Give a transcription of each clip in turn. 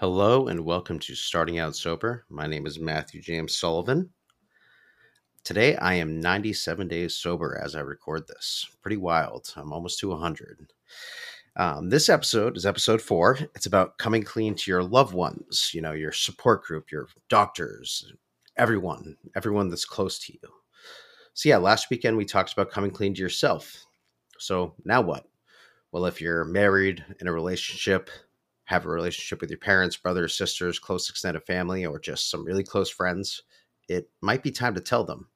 Hello and welcome to Starting Out Sober. My name is Matthew James Sullivan. Today I am 97 days sober as I record this. Pretty wild. I'm almost to 100. Um, this episode is episode four. It's about coming clean to your loved ones, you know, your support group, your doctors, everyone, everyone that's close to you. So, yeah, last weekend we talked about coming clean to yourself. So, now what? Well, if you're married in a relationship, have a relationship with your parents, brothers, sisters, close extended family, or just some really close friends, it might be time to tell them.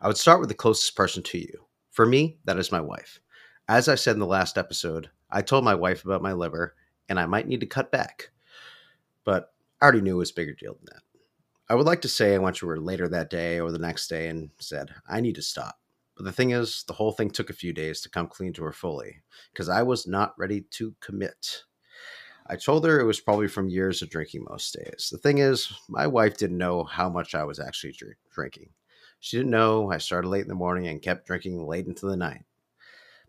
I would start with the closest person to you. For me, that is my wife. As I said in the last episode, I told my wife about my liver and I might need to cut back. But I already knew it was a bigger deal than that. I would like to say I went to her later that day or the next day and said, I need to stop. But the thing is, the whole thing took a few days to come clean to her fully because I was not ready to commit. I told her it was probably from years of drinking most days. The thing is, my wife didn't know how much I was actually drink- drinking. She didn't know I started late in the morning and kept drinking late into the night.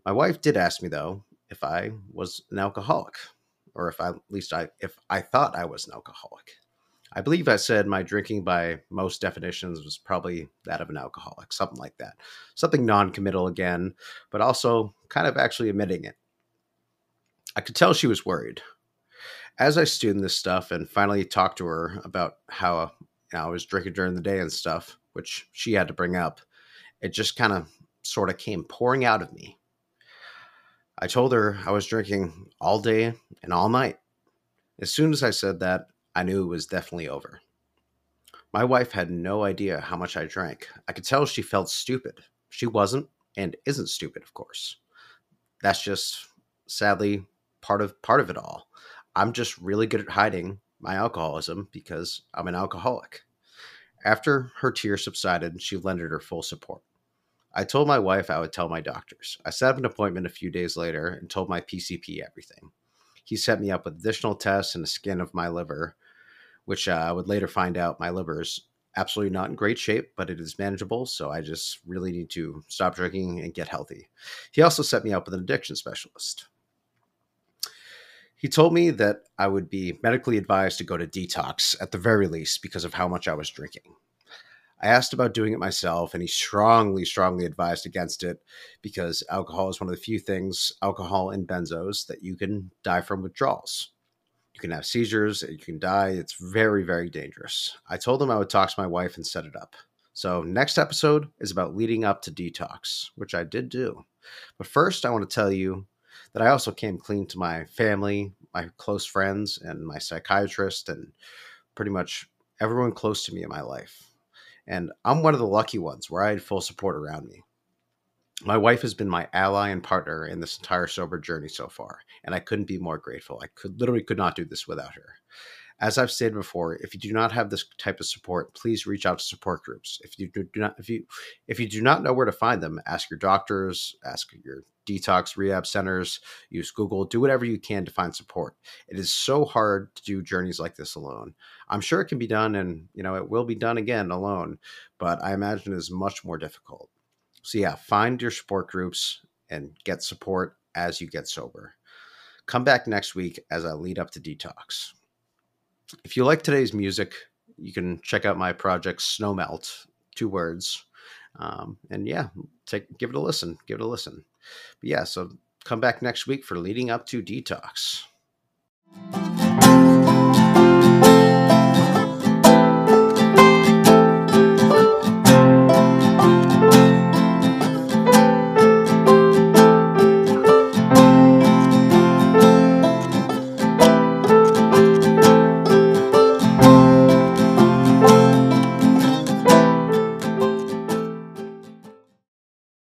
My wife did ask me though if I was an alcoholic, or if I at least I if I thought I was an alcoholic. I believe I said my drinking by most definitions was probably that of an alcoholic, something like that. Something non-committal again, but also kind of actually admitting it. I could tell she was worried as I in this stuff and finally talked to her about how you know, I was drinking during the day and stuff, which she had to bring up, it just kind of sort of came pouring out of me. I told her I was drinking all day and all night. As soon as I said that, I knew it was definitely over. My wife had no idea how much I drank. I could tell she felt stupid. She wasn't and isn't stupid, of course. That's just sadly part of part of it all. I'm just really good at hiding my alcoholism because I'm an alcoholic. After her tears subsided, she lended her full support. I told my wife I would tell my doctors. I set up an appointment a few days later and told my PCP everything. He set me up with additional tests and a scan of my liver, which uh, I would later find out my liver is absolutely not in great shape, but it is manageable. So I just really need to stop drinking and get healthy. He also set me up with an addiction specialist. He told me that I would be medically advised to go to detox at the very least because of how much I was drinking. I asked about doing it myself, and he strongly, strongly advised against it because alcohol is one of the few things, alcohol and benzos, that you can die from withdrawals. You can have seizures, you can die. It's very, very dangerous. I told him I would talk to my wife and set it up. So, next episode is about leading up to detox, which I did do. But first, I want to tell you that I also came clean to my family, my close friends, and my psychiatrist, and pretty much everyone close to me in my life. And I'm one of the lucky ones where I had full support around me. My wife has been my ally and partner in this entire sober journey so far, and I couldn't be more grateful. I could literally could not do this without her. As I've stated before, if you do not have this type of support, please reach out to support groups. If you do not if you if you do not know where to find them, ask your doctors, ask your detox rehab centers, use Google, do whatever you can to find support. It is so hard to do journeys like this alone. I'm sure it can be done and, you know, it will be done again alone, but I imagine it is much more difficult. So yeah, find your support groups and get support as you get sober. Come back next week as I lead up to detox. If you like today's music, you can check out my project Snow Melt, two words. Um, and yeah, take give it a listen. Give it a listen. But yeah, so come back next week for leading up to detox.